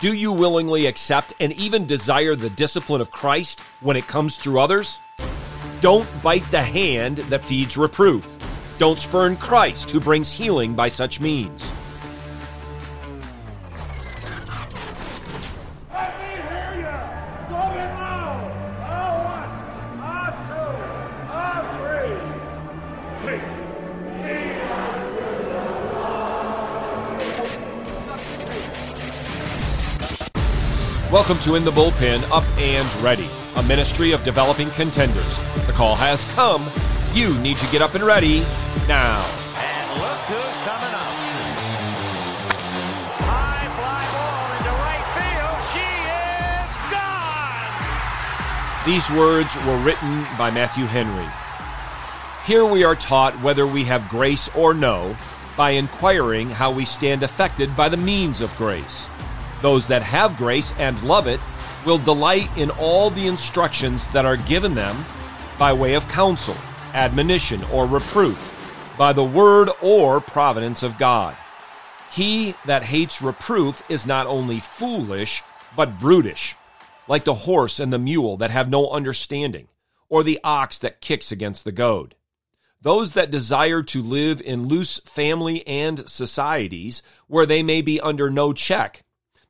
Do you willingly accept and even desire the discipline of Christ when it comes through others? Don't bite the hand that feeds reproof. Don't spurn Christ who brings healing by such means. Welcome to In the Bullpen Up and Ready, a ministry of developing contenders. The call has come. You need to get up and ready now. And look who's coming up. High fly ball into right field. She is gone. These words were written by Matthew Henry. Here we are taught whether we have grace or no by inquiring how we stand affected by the means of grace. Those that have grace and love it will delight in all the instructions that are given them by way of counsel, admonition, or reproof, by the word or providence of God. He that hates reproof is not only foolish, but brutish, like the horse and the mule that have no understanding, or the ox that kicks against the goad. Those that desire to live in loose family and societies where they may be under no check,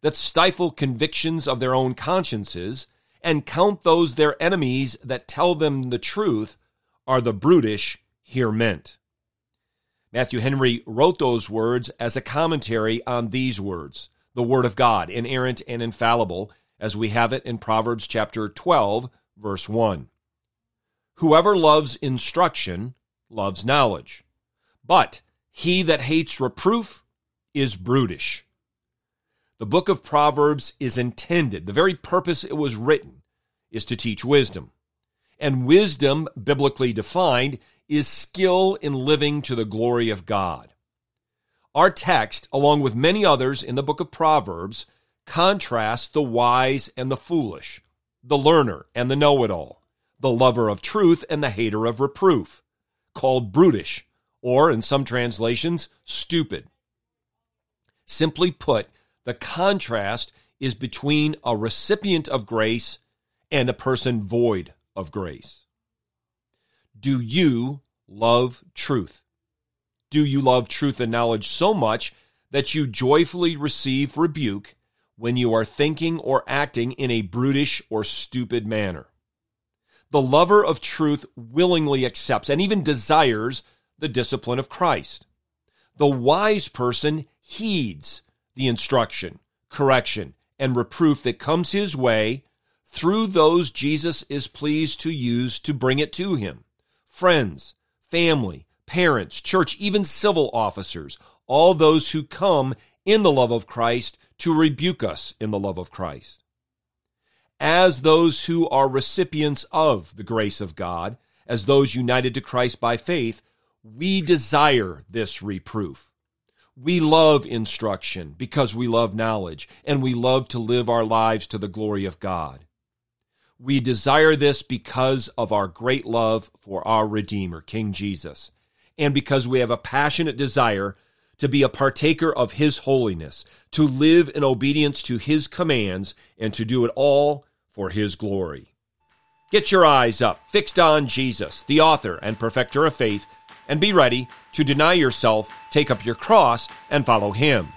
that stifle convictions of their own consciences, and count those their enemies that tell them the truth, are the brutish here meant. Matthew Henry wrote those words as a commentary on these words, the Word of God, inerrant and infallible, as we have it in Proverbs chapter 12, verse 1. Whoever loves instruction loves knowledge, but he that hates reproof is brutish. The book of Proverbs is intended, the very purpose it was written is to teach wisdom. And wisdom, biblically defined, is skill in living to the glory of God. Our text, along with many others in the book of Proverbs, contrasts the wise and the foolish, the learner and the know it all, the lover of truth and the hater of reproof, called brutish, or in some translations, stupid. Simply put, the contrast is between a recipient of grace and a person void of grace. Do you love truth? Do you love truth and knowledge so much that you joyfully receive rebuke when you are thinking or acting in a brutish or stupid manner? The lover of truth willingly accepts and even desires the discipline of Christ. The wise person heeds the instruction, correction, and reproof that comes his way through those Jesus is pleased to use to bring it to him. Friends, family, parents, church, even civil officers, all those who come in the love of Christ to rebuke us in the love of Christ. As those who are recipients of the grace of God, as those united to Christ by faith, we desire this reproof. We love instruction because we love knowledge and we love to live our lives to the glory of God. We desire this because of our great love for our Redeemer, King Jesus, and because we have a passionate desire to be a partaker of His holiness, to live in obedience to His commands, and to do it all for His glory. Get your eyes up, fixed on Jesus, the author and perfecter of faith, and be ready to deny yourself, take up your cross, and follow Him.